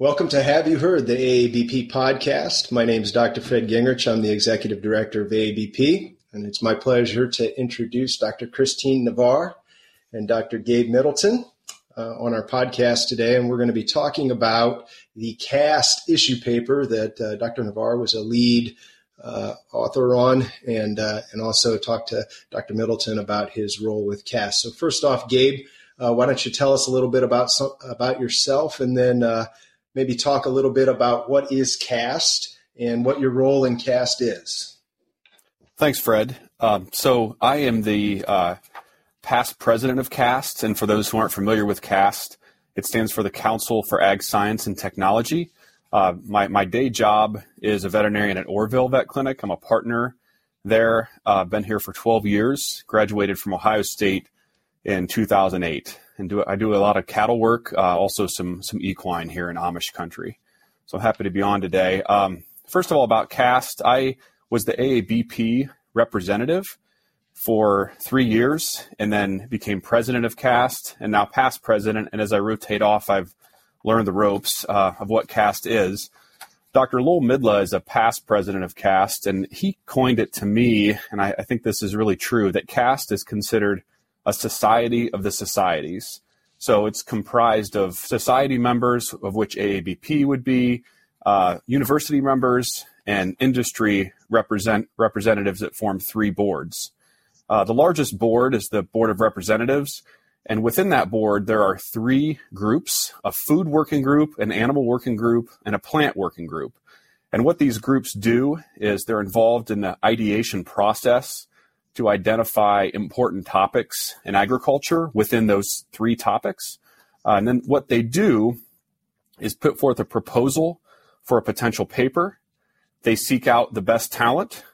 Welcome to Have You Heard, the AABP podcast. My name is Dr. Fred Gingrich. I'm the executive director of AABP, and it's my pleasure to introduce Dr. Christine Navarre and Dr. Gabe Middleton uh, on our podcast today. And we're going to be talking about the CAST issue paper that uh, Dr. Navarre was a lead uh, author on, and uh, and also talk to Dr. Middleton about his role with CAST. So first off, Gabe, uh, why don't you tell us a little bit about some, about yourself, and then uh, maybe talk a little bit about what is CAST and what your role in CAST is. Thanks, Fred. Um, so I am the uh, past president of CAST, and for those who aren't familiar with CAST, it stands for the Council for Ag Science and Technology. Uh, my, my day job is a veterinarian at Orrville Vet Clinic. I'm a partner there. Uh, been here for 12 years. Graduated from Ohio State in 2008 and do I do a lot of cattle work, uh, also some some equine here in Amish country. So I'm happy to be on today. Um, first of all, about CAST, I was the AABP representative for three years, and then became president of CAST, and now past president. And as I rotate off, I've learned the ropes uh, of what CAST is. Dr. Lowell Midla is a past president of CAST, and he coined it to me, and I, I think this is really true, that CAST is considered a society of the societies. So it's comprised of society members, of which AABP would be, uh, university members, and industry represent representatives that form three boards. Uh, the largest board is the Board of Representatives, and within that board there are three groups: a food working group, an animal working group, and a plant working group. And what these groups do is they're involved in the ideation process to identify important topics in agriculture within those three topics. Uh, and then what they do is put forth a proposal for a potential paper. They seek out the best talent,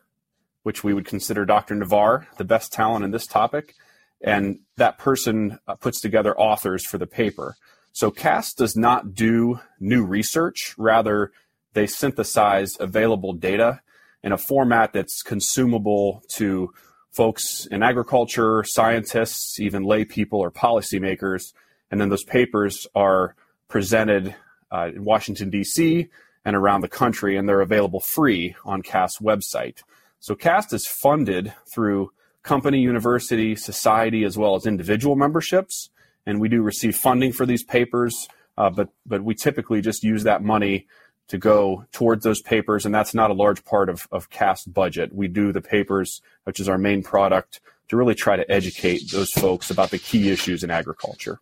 which we would consider Dr. Navarre the best talent in this topic. And that person uh, puts together authors for the paper. So CAST does not do new research. Rather, they synthesize available data in a format that's consumable to folks in agriculture, scientists, even lay people or policymakers. And then those papers are presented uh, in Washington, D.C. and around the country, and they're available free on CAST's website. So CAST is funded through company, university, society, as well as individual memberships. And we do receive funding for these papers, uh, but, but we typically just use that money to go towards those papers, and that's not a large part of, of CAST budget. We do the papers, which is our main product, to really try to educate those folks about the key issues in agriculture.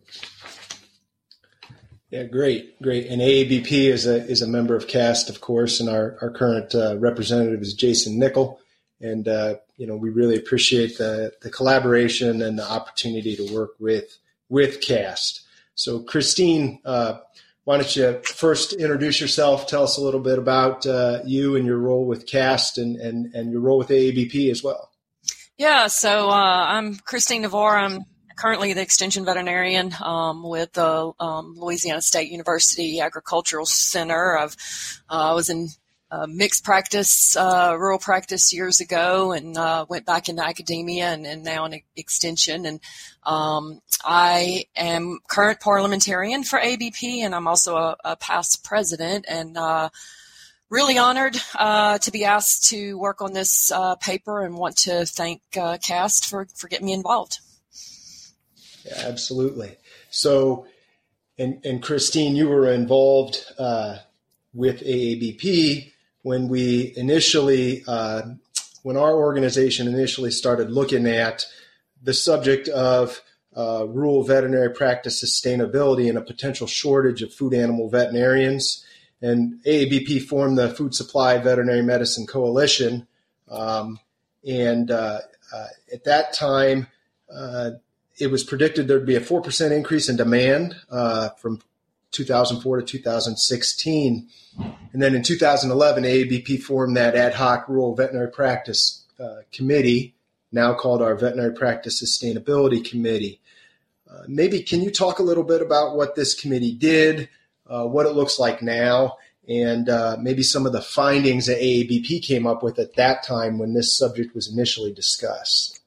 Yeah, great, great. And AABP is a is a member of CAST, of course, and our our current uh, representative is Jason Nickell. And uh, you know, we really appreciate the the collaboration and the opportunity to work with with CAST. So, Christine, uh, why don't you first introduce yourself? Tell us a little bit about uh, you and your role with CAST and, and, and your role with AABP as well. Yeah, so uh, I'm Christine Navarre. I'm currently the extension veterinarian um, with the um, Louisiana State University Agricultural Center. I've, uh, I was in uh, mixed practice, uh, rural practice years ago, and uh, went back into academia and, and now in extension. And um, I am current parliamentarian for ABP, and I'm also a, a past president. And uh, really honored uh, to be asked to work on this paper, and want to thank CAST for for getting me involved. Yeah, absolutely. So, and and Christine, you were involved with AABP when we initially, uh, when our organization initially started looking at the subject of uh, rural veterinary practice sustainability and a potential shortage of food animal veterinarians. And AABP formed the Food Supply Veterinary Medicine Coalition. Um, and uh, uh, at that time, uh, it was predicted there'd be a 4% increase in demand uh, from 2004 to 2016. And then in 2011, AABP formed that ad hoc rural veterinary practice uh, committee, now called our Veterinary Practice Sustainability Committee. Uh, maybe can you talk a little bit about what this committee did, uh, what it looks like now, and uh, maybe some of the findings that AABP came up with at that time when this subject was initially discussed?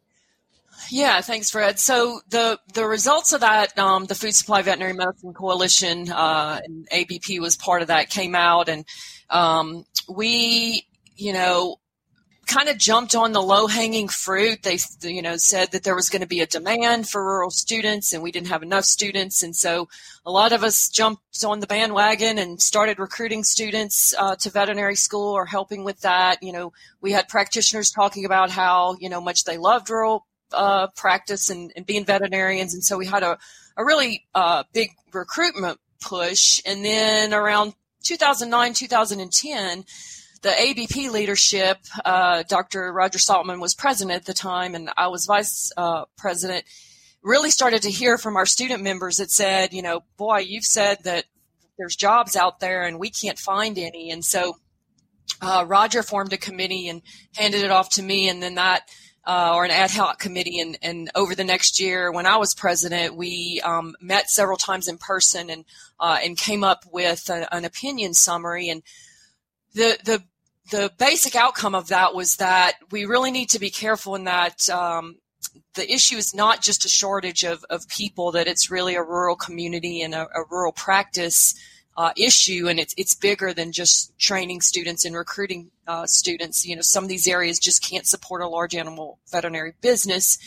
Yeah, thanks, Fred. So the the results of that, um, the Food Supply Veterinary Medicine Coalition, uh, and ABP was part of that, came out, and um, we, you know, kind of jumped on the low hanging fruit. They, you know, said that there was going to be a demand for rural students and we didn't have enough students. And so a lot of us jumped on the bandwagon and started recruiting students uh, to veterinary school or helping with that. You know, we had practitioners talking about how, you know, much they loved rural uh, practice and, and, being veterinarians. And so we had a, a really uh, big recruitment push. And then around 2009, 2010, the ABP leadership, uh, Dr. Roger Saltman was president at the time, and I was vice uh, president. Really started to hear from our student members that said, you know, boy, you've said that there's jobs out there and we can't find any. And so uh, Roger formed a committee and handed it off to me, and then that. Uh, or an ad hoc committee. And, and, over the next year, when I was president, we um, met several times in person and uh, and came up with a, an opinion summary. And the the the basic outcome of that was that we really need to be careful in that um, the issue is not just a shortage of, of people, that it's really a rural community and a, a rural practice uh, issue, and it's it's bigger than just training students and recruiting uh, students. You know, some of these areas just can't support a large animal veterinary business,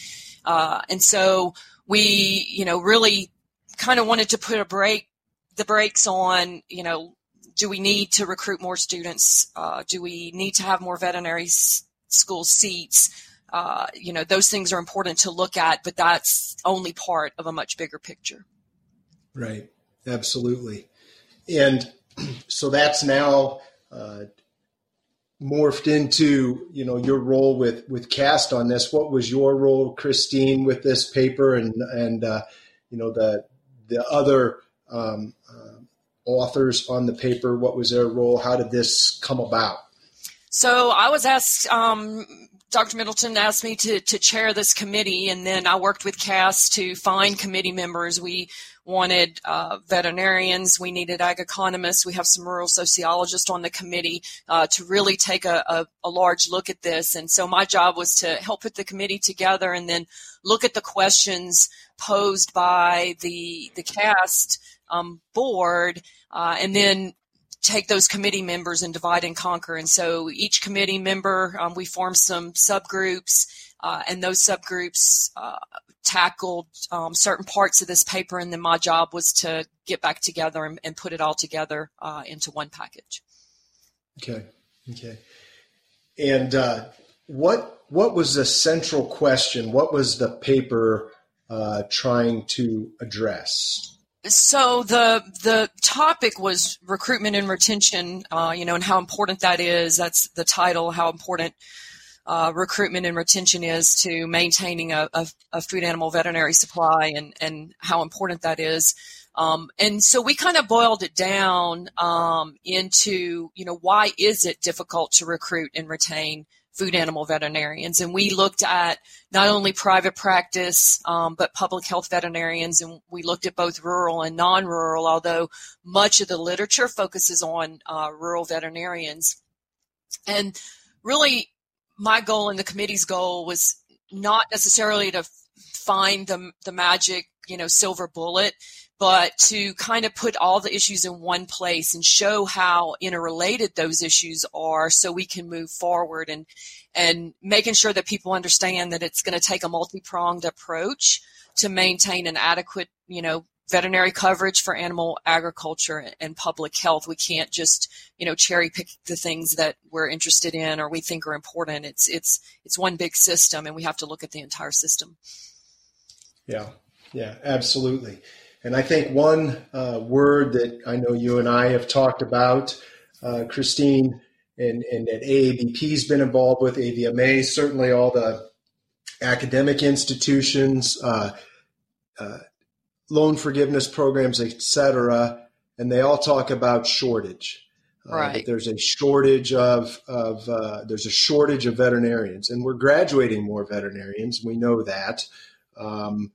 uh, and so we, you know, really kind of wanted to put a break the brakes on, you know, do we need to recruit more students? Uh, do we need to have more veterinary s- school seats? Uh, you know, those things are important to look at, but that's only part of a much bigger picture. Right. Absolutely. And so that's now uh, morphed into you know your role with with cast on this what was your role christine with this paper and and uh, you know the the other um, uh, authors on the paper? What was their role? How did this come about? So I was asked, um, Dr. Middleton asked me to, to chair this committee, and then I worked with CAS to find committee members. We wanted uh, veterinarians, we needed ag economists, we have some rural sociologists on the committee uh, to really take a, a, a, large look at this. And so my job was to help put the committee together and then look at the questions posed by the the cast um, board, uh, and then take those committee members and divide and conquer. And so each committee member, um, we formed some subgroups, uh, and those subgroups uh, tackled um, certain parts of this paper. And then my job was to get back together and, and put it all together uh, into one package. Okay. Okay. And uh, what what was the central question? What was the paper uh, trying to address? so the the topic was recruitment and retention, uh, you know, and how important that is. That's the title. How important uh, recruitment and retention is to maintaining a, a, a, food animal veterinary supply, and and how important that is. Um, and so we kind of boiled it down um, into, you know, why is it difficult to recruit and retain food animal veterinarians. And we looked at not only private practice, um, but public health veterinarians. And we looked at both rural and non rural, although much of the literature focuses on uh, rural veterinarians. And really, my goal and the committee's goal was not necessarily to find the, the magic, you know, silver bullet but to kind of put all the issues in one place and show how interrelated those issues are so we can move forward and and making sure that people understand that it's going to take a multi-pronged approach to maintain an adequate you know veterinary coverage for animal agriculture and public health. We can't just you know cherry pick the things that we're interested in or we think are important. It's it's it's one big system and we have to look at the entire system. Yeah. Yeah absolutely. And I think one uh, word that I know you and I have talked about, uh, Christine, and, and that AABP's been involved with, AVMA, certainly all the academic institutions, uh, uh loan forgiveness programs, et cetera, and they all talk about shortage. Uh, right. there's a shortage of, of uh, there's a shortage of veterinarians, and we're graduating more veterinarians. We know that. Um,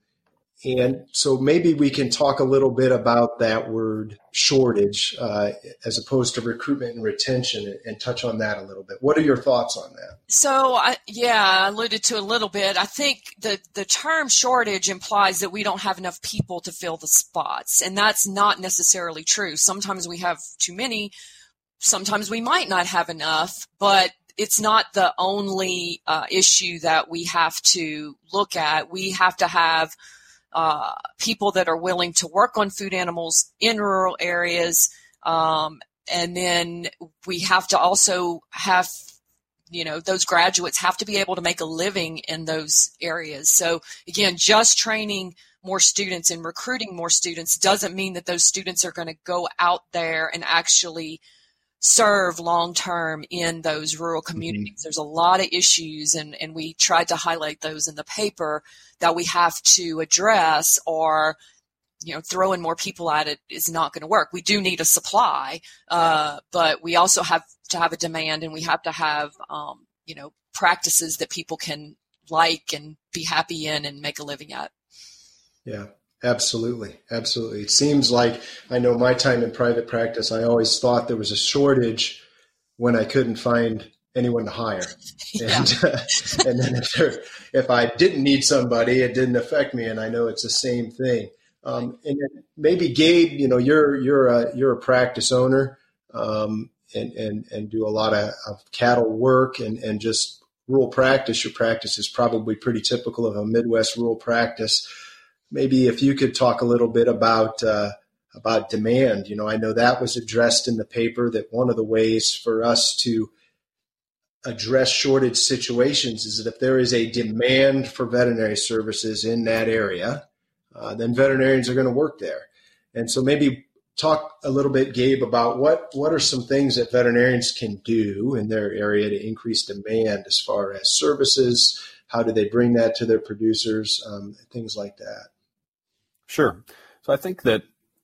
and so maybe we can talk a little bit about that word shortage uh, as opposed to recruitment and retention and touch on that a little bit. What are your thoughts on that? So, I, yeah, I alluded to a little bit. I think the, the term shortage implies that we don't have enough people to fill the spots, and that's not necessarily true. Sometimes we have too many, sometimes we might not have enough, but it's not the only uh, issue that we have to look at. We have to have uh, people that are willing to work on food animals in rural areas. Um, and then we have to also have, you know, those graduates have to be able to make a living in those areas. So again, just training more students and recruiting more students doesn't mean that those students are going to go out there and actually serve long term in those rural mm-hmm. communities. Mm-hmm. There's a lot of issues, and, and we tried to highlight those in the paper that we have to address, or you know, throwing more people at it is not going to work. We do need a supply, uh, but we also have to have a demand, and we have to have um, you know practices that people can like and be happy in and make a living at. Yeah. Absolutely. Absolutely. It seems like I know my time in private practice, I always thought there was a shortage when I couldn't find anyone to hire. Yeah. And, uh, and then if, there, if I didn't need somebody, it didn't affect me. And I know it's the same thing. Um, and maybe Gabe, you know, you're, you're a, you're a practice owner, um, and, and, and do a lot of, of cattle work and, and just rural practice. Your practice is probably pretty typical of a Midwest rural practice maybe if you could talk a little bit about uh, about demand. You know, I know that was addressed in the paper that one of the ways for us to address shortage situations is that if there is a demand for veterinary services in that area, uh, then veterinarians are going to work there. And so maybe talk a little bit, Gabe, about what what are some things that veterinarians can do in their area to increase demand as far as services. How do they bring that to their producers? Um, things like that. Sure. So I think that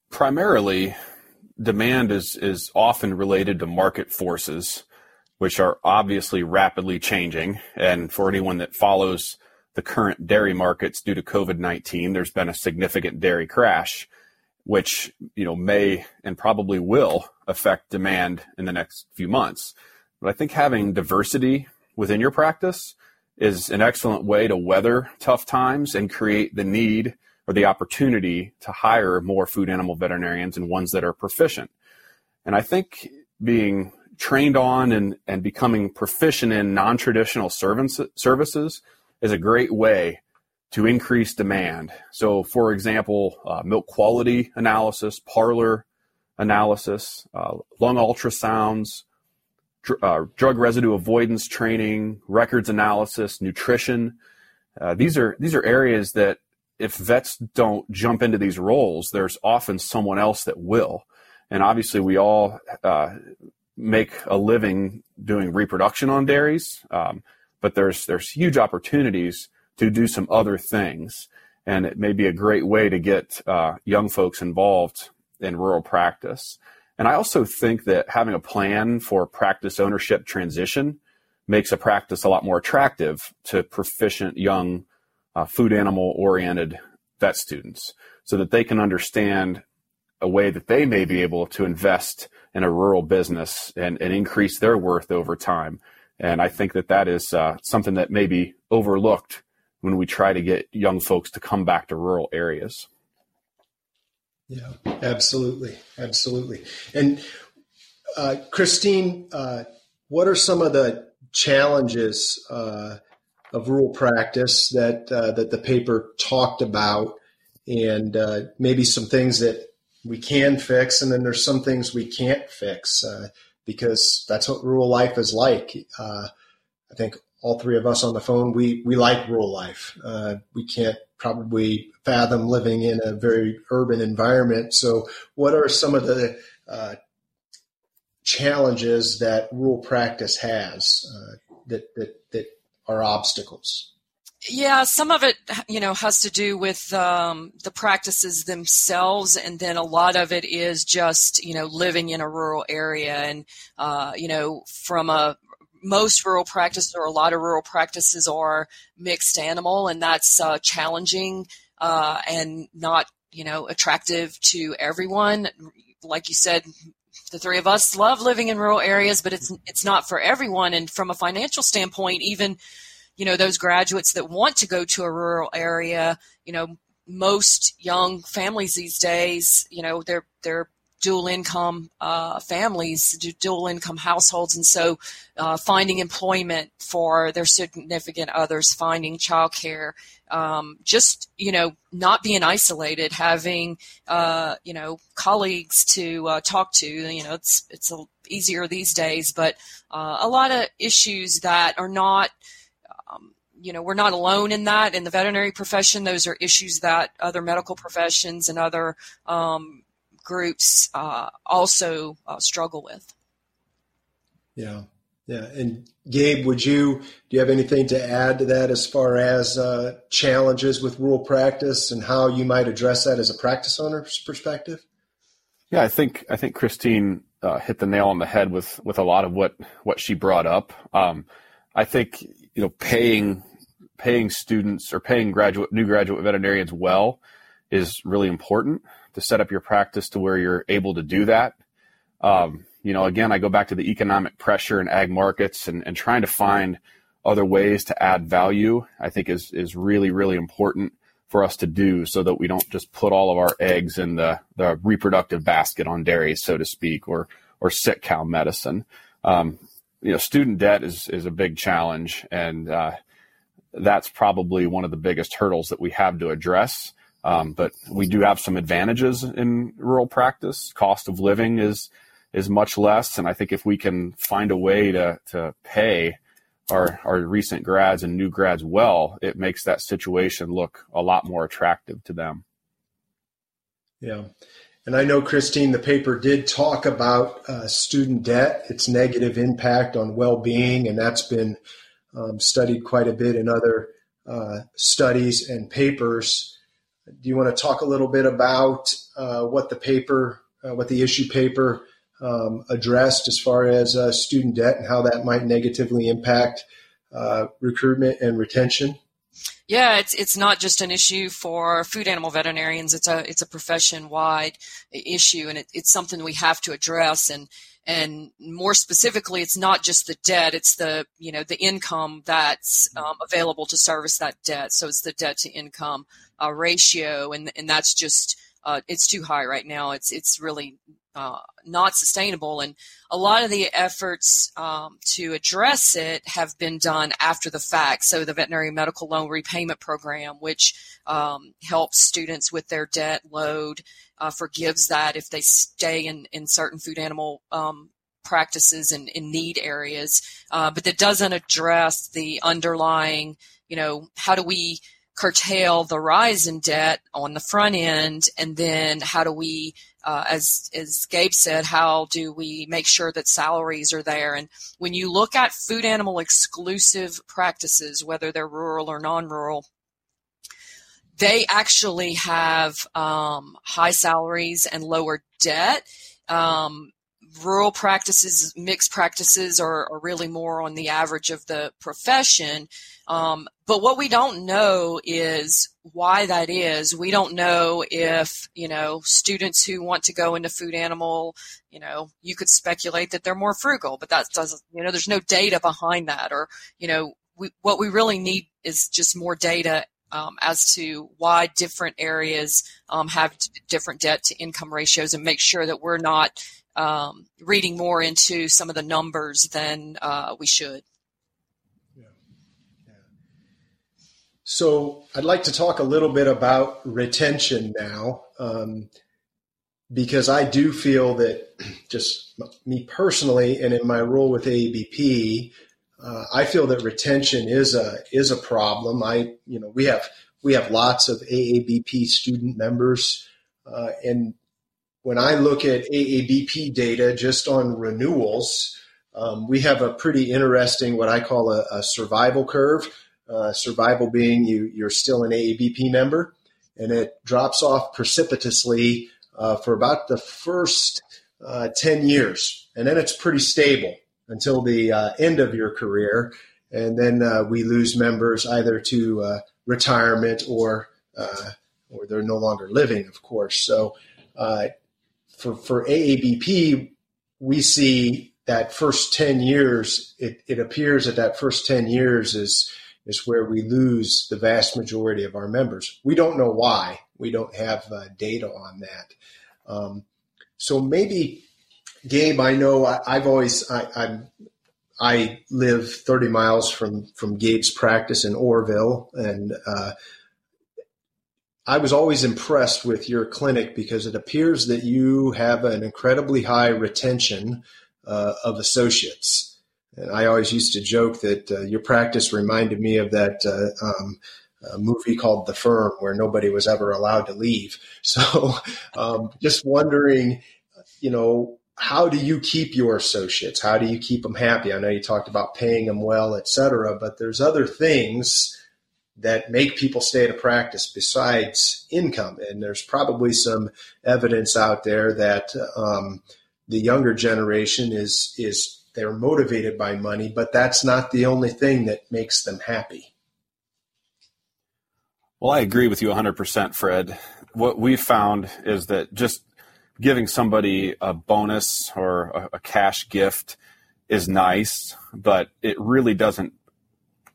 primarily demand is, is often related to market forces, which are obviously rapidly changing. And for anyone that follows the current dairy markets due to COVID 19, there's been a significant dairy crash, which you know may and probably will affect demand in the next few months. But I think having diversity within your practice is an excellent way to weather tough times and create the need or the opportunity to hire more food animal veterinarians and ones that are proficient. And I think being trained on and, and becoming proficient in non traditional services is a great way to increase demand. So, for example, uh, milk quality analysis, parlor analysis, uh, lung ultrasounds, dr- uh, drug residue avoidance training, records analysis, nutrition. Uh, these are these are areas that if vets don't jump into these roles, there's often someone else that will. And obviously, we all uh, make a living doing reproduction on dairies, um, but there's there's huge opportunities to do some other things, and it may be a great way to get uh, young folks involved in rural practice. And I also think that having a plan for practice ownership transition makes a practice a lot more attractive to proficient young uh, food animal oriented vet students so that they can understand a way that they may be able to invest in a rural business and, and increase their worth over time. And I think that that is uh, something that may be overlooked when we try to get young folks to come back to rural areas. Yeah, absolutely. Absolutely. And uh, Christine, uh, what are some of the challenges uh, of rural practice that uh, that the paper talked about, and uh, maybe some things that we can fix, and then there's some things we can't fix uh, because that's what rural life is like. Uh, I think all three of us on the phone we we like rural life. Uh, we can't probably fathom living in a very urban environment. So, what are some of the uh, challenges that rural practice has that that that are obstacles? Yeah, some of it, you know, has to do with um, the practices themselves, and then a lot of it is just, you know, living in a rural area, and uh, you know, from a most rural practices or a lot of rural practices are mixed animal, and that's uh, challenging uh, and not you know attractive to everyone. Like you said, the three of us love living in rural areas, but it's it's not for everyone. And from a financial standpoint, even you know those graduates that want to go to a rural area, you know, most young families these days, you know, they're they're dual income uh, families, dual income households, and so uh, finding employment for their significant others, finding childcare, um, just you know not being isolated, having uh, you know colleagues to uh, talk to. You know, it's it's a, easier these days, but uh, a lot of issues that are not. Um, you know, we're not alone in that in the veterinary profession. Those are issues that other medical professions and other um, groups uh, also uh, struggle with. Yeah, yeah. And Gabe, would you do you have anything to add to that as far as uh, challenges with rural practice and how you might address that as a practice owner's perspective? Yeah, I think I think Christine uh, hit the nail on the head with with a lot of what what she brought up. Um, I think you know paying paying students or paying graduate new graduate veterinarians well is really important to set up your practice to where you're able to do that. Um, you know, again, I go back to the economic pressure in ag markets and, and trying to find other ways to add value, I think is, is really, really important for us to do so that we don't just put all of our eggs in the, the reproductive basket on dairy, so to speak, or, or sick cow medicine. Um, you know, student debt is, is a big challenge and, uh, that's probably one of the biggest hurdles that we have to address. Um, but we do have some advantages in rural practice. Cost of living is is much less, and I think if we can find a way to to pay our our recent grads and new grads well, it makes that situation look a lot more attractive to them. Yeah. And I know, Christine, the paper did talk about uh, student debt, its negative impact on well being, and that's been um, studied quite a bit in other uh, studies and papers. Do you want to talk a little bit about uh, what the paper, uh, what the issue paper um, addressed as far as uh, student debt and how that might negatively impact uh, recruitment and retention? Yeah, it's it's not just an issue for food animal veterinarians. It's a it's a profession wide issue, and it, it's something we have to address. And and more specifically, it's not just the debt; it's the you know the income that's um, available to service that debt. So it's the debt to income uh, ratio, and and that's just uh, it's too high right now. It's it's really uh, not sustainable, and a lot of the efforts um, to address it have been done after the fact. So the veterinary medical loan repayment program, which um, helps students with their debt load, uh, forgives that if they stay in in certain food animal um, practices and in need areas, uh, but that doesn't address the underlying, you know, how do we curtail the rise in debt on the front end, and then how do we, uh, as as Gabe said, how do we make sure that salaries are there? And when you look at food animal exclusive practices, whether they're rural or non-rural, they actually have um, high salaries and lower debt. Um, rural practices, mixed practices are, are, really more on the average of the profession. Um, but what we don't know is why that is. We don't know if, you know, students who want to go into food animal, you know, you could speculate that they're more frugal, but that doesn't, you know, there's no data behind that. Or, you know, we, what we really need is just more data um, as to why different areas um, have different debt to income ratios and make sure that we're not um, reading more into some of the numbers than uh, we should. Yeah. Yeah. So I'd like to talk a little bit about retention now, um, because I do feel that just me personally, and in my role with AABP, uh, I feel that retention is a is a problem. I you know we have we have lots of AABP student members, uh, and when I look at AABP data just on renewals, um, we have a pretty interesting what I call a, a survival curve. Uh, survival being you you're still an AABP member, and it drops off precipitously uh, for about the first uh, ten years, and then it's pretty stable until the uh, end of your career, and then uh, we lose members either to uh, retirement or or they're no longer living, of course. So for for AABP, we see that first ten years. It, it appears that that first ten years is is where we lose the vast majority of our members. We don't know why. We don't have uh, data on that. Um, so maybe, Gabe, I know I, have always I, I'm I live 30 miles from from Gabe's practice in Orrville, and uh, I was always impressed with your clinic because it appears that you have an incredibly high retention uh, of associates. And I always used to joke that uh, your practice reminded me of that uh, um, movie called The Firm, where nobody was ever allowed to leave. So, um, just wondering, you know, how do you keep your associates? How do you keep them happy? I know you talked about paying them well, et cetera, but there's other things that make people stay at a practice besides income. And there's probably some evidence out there that um, the younger generation is is they're motivated by money, but that's not the only thing that makes them happy. Well, I agree with you 100%, Fred. What we've found is that just giving somebody a bonus or a, a cash gift is nice, but it really doesn't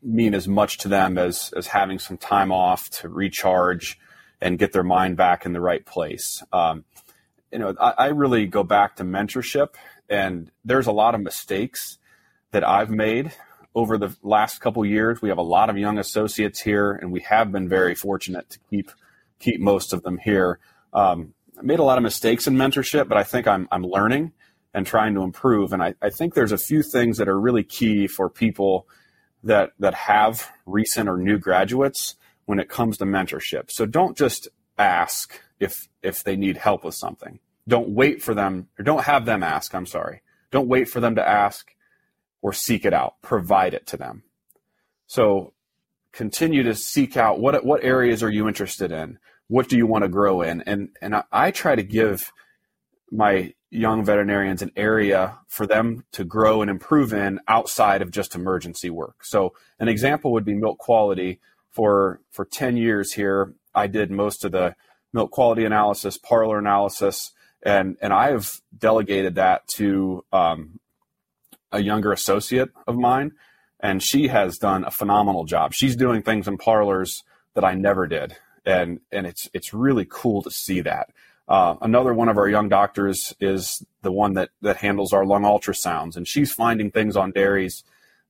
mean as much to them as as having some time off to recharge and get their mind back in the right place. Um, you know, I, I, really go back to mentorship, and there's a lot of mistakes that I've made over the last couple years. We have a lot of young associates here, and we have been very fortunate to keep keep most of them here. Um, I made a lot of mistakes in mentorship, but I think I'm I'm learning and trying to improve. And I, I think there's a few things that are really key for people that that have recent or new graduates when it comes to mentorship. So don't just ask if if they need help with something. Don't wait for them or don't have them ask, I'm sorry. Don't wait for them to ask or seek it out. Provide it to them. So continue to seek out what what areas are you interested in? What do you want to grow in? And and I, I try to give my young veterinarians an area for them to grow and improve in outside of just emergency work. So an example would be milk quality. For for 10 years here, I did most of the milk quality analysis, parlor analysis, and and I have delegated that to um, a younger associate of mine, and she has done a phenomenal job. She's doing things in parlors that I never did, and and it's it's really cool to see that. Uh, another one of our young doctors is the one that that handles our lung ultrasounds, and she's finding things on dairies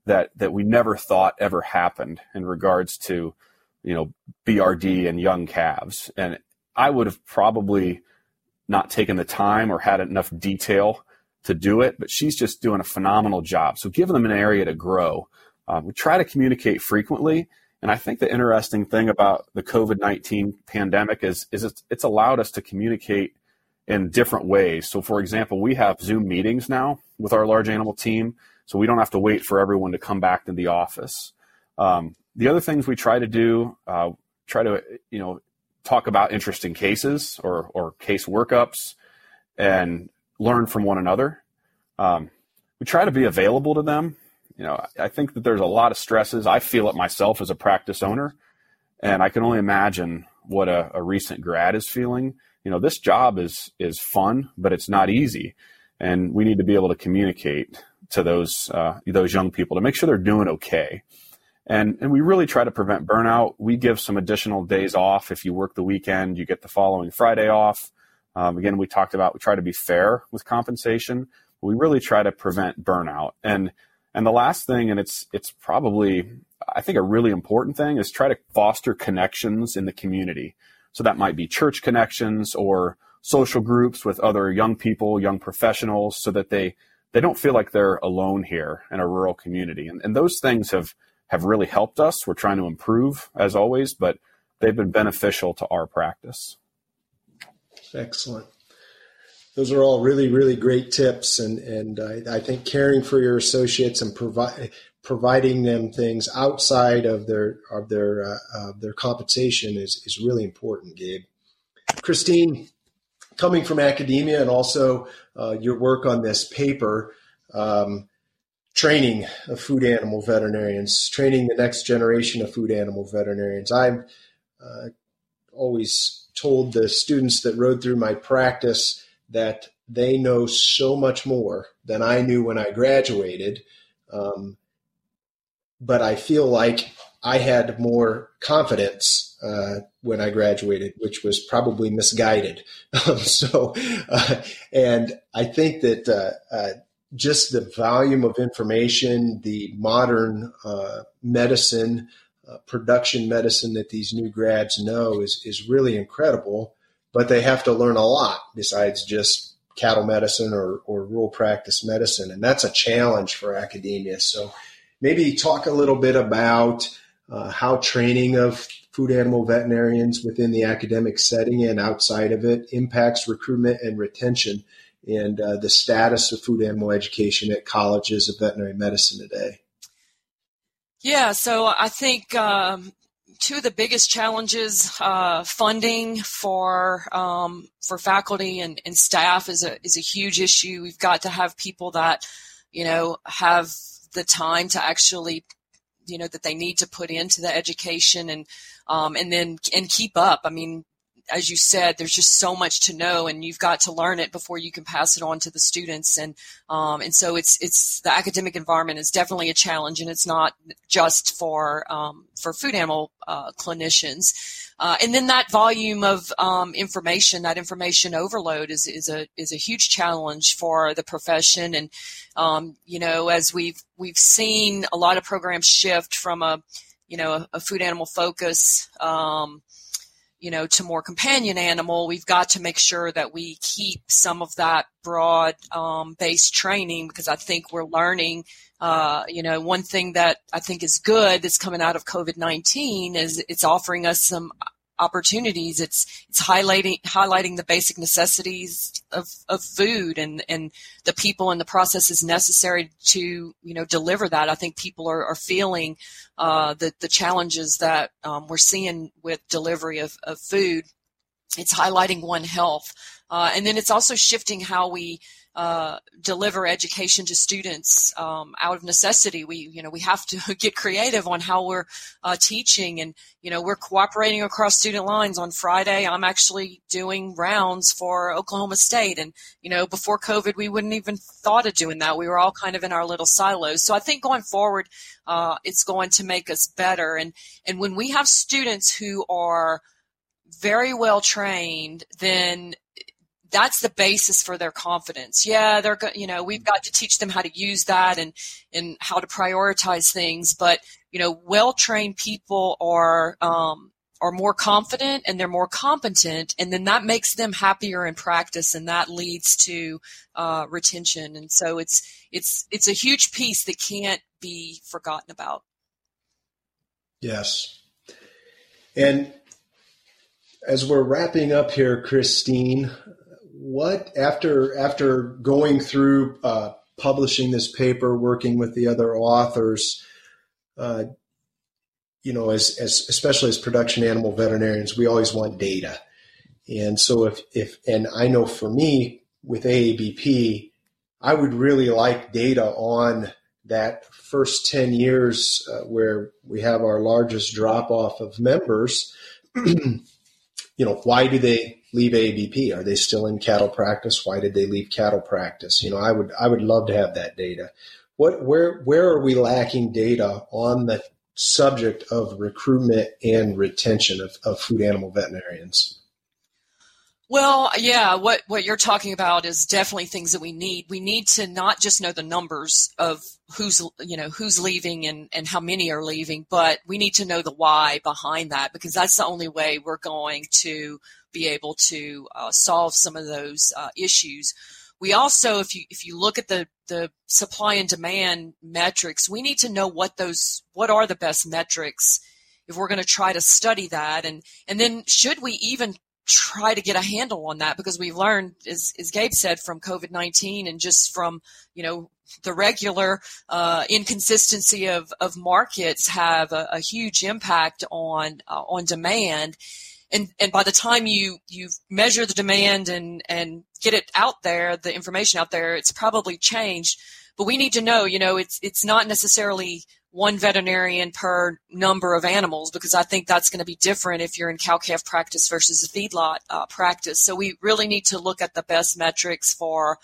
that that we never thought ever happened in regards to you know BRD and young calves. And I would have probably not taken the time or had enough detail to do it, but she's just doing a phenomenal job. So give them an area to grow. Uh, we try to communicate frequently and I think the interesting thing about the COVID 19 pandemic is, is it's, it's allowed us to communicate in different ways. So, for example, we have Zoom meetings now with our large animal team, so we don't have to wait for everyone to come back to the office. Um, the other things we try to do, uh, try to you know talk about interesting cases or or case workups, and learn from one another. Um, we try to be available to them you know, I think that there's a lot of stresses. I feel it myself as a practice owner, and I can only imagine what a, a recent grad is feeling. You know, this job is is fun, but it's not easy, and we need to be able to communicate to those uh, those young people to make sure they're doing okay. And and we really try to prevent burnout. We give some additional days off. If you work the weekend, you get the following Friday off. Um, again, we talked about we try to be fair with compensation. We really try to prevent burnout. And and the last thing, and it's it's probably I think a really important thing is try to foster connections in the community. So that might be church connections or social groups with other young people, young professionals, so that they they don't feel like they're alone here in a rural community. And, and those things have have really helped us. We're trying to improve as always, but they've been beneficial to our practice. Excellent those are all really, really great tips. And, and I, I think caring for your associates and provide, providing them things outside of their, of their, uh, their compensation is, is really important, Gabe. Christine, coming from academia and also uh, your work on this paper, um, training of food animal veterinarians, training the next generation of food animal veterinarians. I've uh, always told the students that rode through my practice that they know so much more than I knew when I graduated. Um, but I feel like I had more confidence uh, when I graduated, which was probably misguided. So, uh, and I think that uh, uh, just the volume of information, the modern uh, medicine, uh, production medicine that these new grads know is is really incredible. But they have to learn a lot besides just cattle medicine or, or rural practice medicine, and that's a challenge for academia. So, maybe talk a little bit about uh, how training of food animal veterinarians within the academic setting and outside of it impacts recruitment and retention and uh, the status of food animal education at colleges of veterinary medicine today. Yeah, so I think um, two of the biggest challenges uh, funding for um, for faculty and, and staff is a is a huge issue. We've got to have people that you know have the time to actually you know that they need to put into the education and um, and then and keep up. I mean, as you said, there's just so much to know, and you've got to learn it before you can pass it on to the students. And um, and so it's it's the academic environment is definitely a challenge, and it's not just for um, for food animal uh, clinicians. Uh, and then that volume of um, information, that information overload, is is a is a huge challenge for the profession. And um, you know, as we've we've seen a lot of programs shift from a you know a, a food animal focus um, you know, to more companion animal, we've got to make sure that we keep some of that broad um, based training because I think we're learning. Uh, you know, one thing that I think is good that's coming out of COVID nineteen is it's offering us some opportunities. It's it's highlighting highlighting the basic necessities of, of food and, and the people and the processes necessary to you know deliver that. I think people are, are feeling uh, the the challenges that um, we're seeing with delivery of, of food. It's highlighting One Health, uh, and then it's also shifting how we uh, deliver education to students um, out of necessity. We, you know, we have to get creative on how we're uh, teaching, and you know, we're cooperating across student lines. On Friday, I'm actually doing rounds for Oklahoma State, and you know, before COVID, we wouldn't even thought of doing that. We were all kind of in our little silos. So I think going forward, uh, it's going to make us better. And and when we have students who are very well trained, then that's the basis for their confidence. Yeah, they're you know we've got to teach them how to use that and and how to prioritize things. But you know, well trained people are um, are more confident and they're more competent, and then that makes them happier in practice, and that leads to uh, retention. And so it's it's it's a huge piece that can't be forgotten about. Yes, and as we're wrapping up here, Christine, what after after going through uh, publishing this paper, working with the other authors, uh, you know, as, as especially as production animal veterinarians, we always want data, and so if if and I know for me with AABP, I would really like data on that first 10 years uh, where we have our largest drop off of members. You know why do they leave ABP? Are they still in cattle practice? Why did they leave cattle practice? You know, I would I would love to have that data. What where where are we lacking data on the subject of recruitment and retention of, of food animal veterinarians? Well, yeah, what, what you're talking about is definitely things that we need. We need to not just know the numbers of who's, you know, who's leaving and, and how many are leaving, but we need to know the why behind that because that's the only way we're going to be able to uh, solve some of those uh, issues. We also, if you if you look at the the supply and demand metrics, we need to know what those what are the best metrics if we're going to try to study that, and and then should we even try to get a handle on that? Because we've learned, as, as Gabe said, from COVID nineteen and just from you know the regular uh, inconsistency of, of markets have a, a huge impact on uh, on demand and and by the time you you measure the demand and and get it out there, the information out there, it's probably changed. But we need to know, you know, it's it's not necessarily one veterinarian per number of animals because I think that's going to be different if you're in cow calf practice versus a feedlot uh, practice. So we really need to look at the best metrics for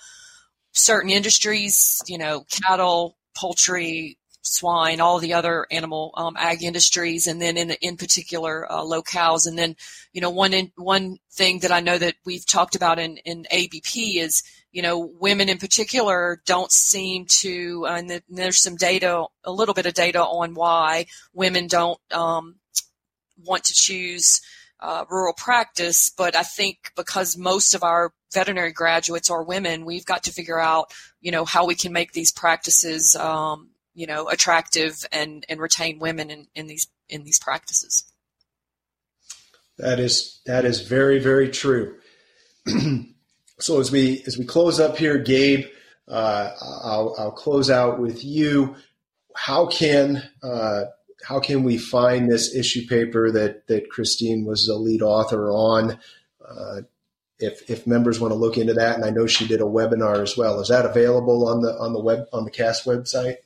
certain industries, you know, cattle, poultry, swine, all the other animal um, ag industries, and then in in particular uh, locales. And then, you know, one in, one thing that I know that we've talked about in in ABP is, you know, women in particular don't seem to, uh, and there's some data, a little bit of data on why women don't um, want to choose. Uh, rural practice, but I think because most of our veterinary graduates are women, we've got to figure out, you know, how we can make these practices um, you know attractive and and retain women in, in these in these practices. That is that is very very true. So as we as we close up here gabe uh, I'll, I'll close out with you. How can uh, how can we find this issue paper that that christine was the lead author on? Uh, if if members want to look into that and i know she did a webinar as well. Is that available on the on the web on the cast website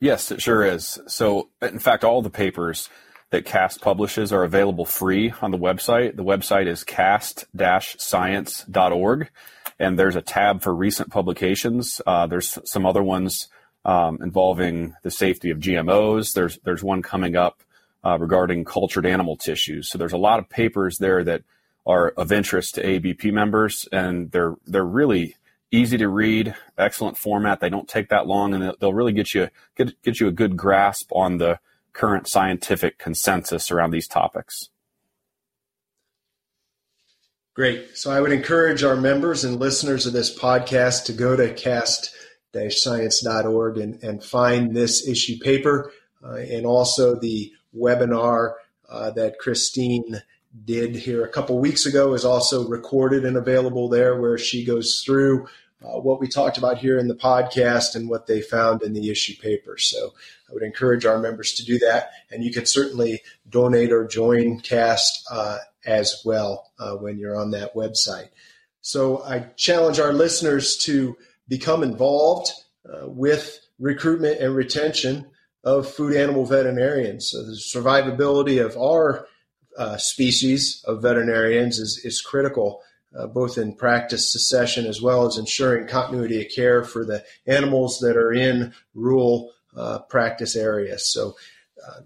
Yes, it sure is. So, in fact, all the papers that CAST publishes are available free on the website. The website is cast-science.org, and there's a tab for recent publications. Uh, there's some other ones um, involving the safety of GMOs. There's there's one coming up uh, regarding cultured animal tissues. So there's a lot of papers there that are of interest to ABP members, and they're they're really easy to read, excellent format. They don't take that long, and they'll really get you get get you a good grasp on the current scientific consensus around these topics. Great. So I would encourage our members and listeners of this podcast to go to cast-science.org and, and find this issue paper uh, and also the webinar uh, that Christine did here a couple weeks ago is also recorded and available there, where she goes through uh, what we talked about here in the podcast and what they found in the issue paper. So I would encourage our members to do that, and you can certainly donate or join CAST uh, as well uh, when you're on that website. So I challenge our listeners to become involved uh, with recruitment and retention of food animal veterinarians. So the survivability of our uh, species of veterinarians is, is critical, uh, both in practice succession as well as ensuring continuity of care for the animals that are in rural uh, practice areas. So, uh,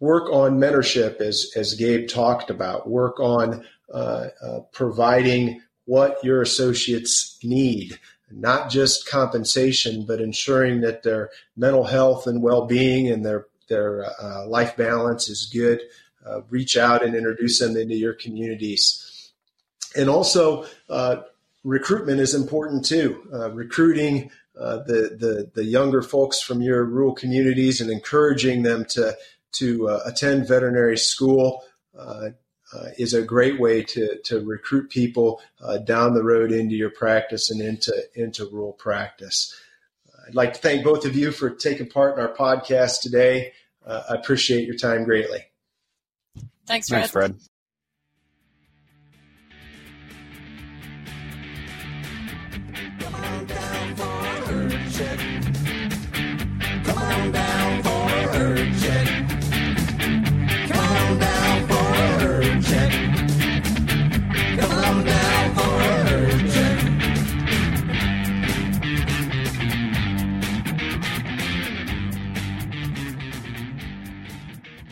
work on mentorship, as, as Gabe talked about, work on uh, uh, providing what your associates need not just compensation, but ensuring that their mental health and well-being and their their uh, life balance is good uh, reach out and introduce them into your communities. And also, uh, recruitment is important too. Uh, recruiting uh, the, the, the younger folks from your rural communities and encouraging them to to uh, attend veterinary school. Uh, is a great way to, to recruit people down the road into your practice and into into rural practice. I'd like to thank both of you for taking part in our podcast today. I appreciate your time greatly. Thanks, Fred. Thanks, Fred.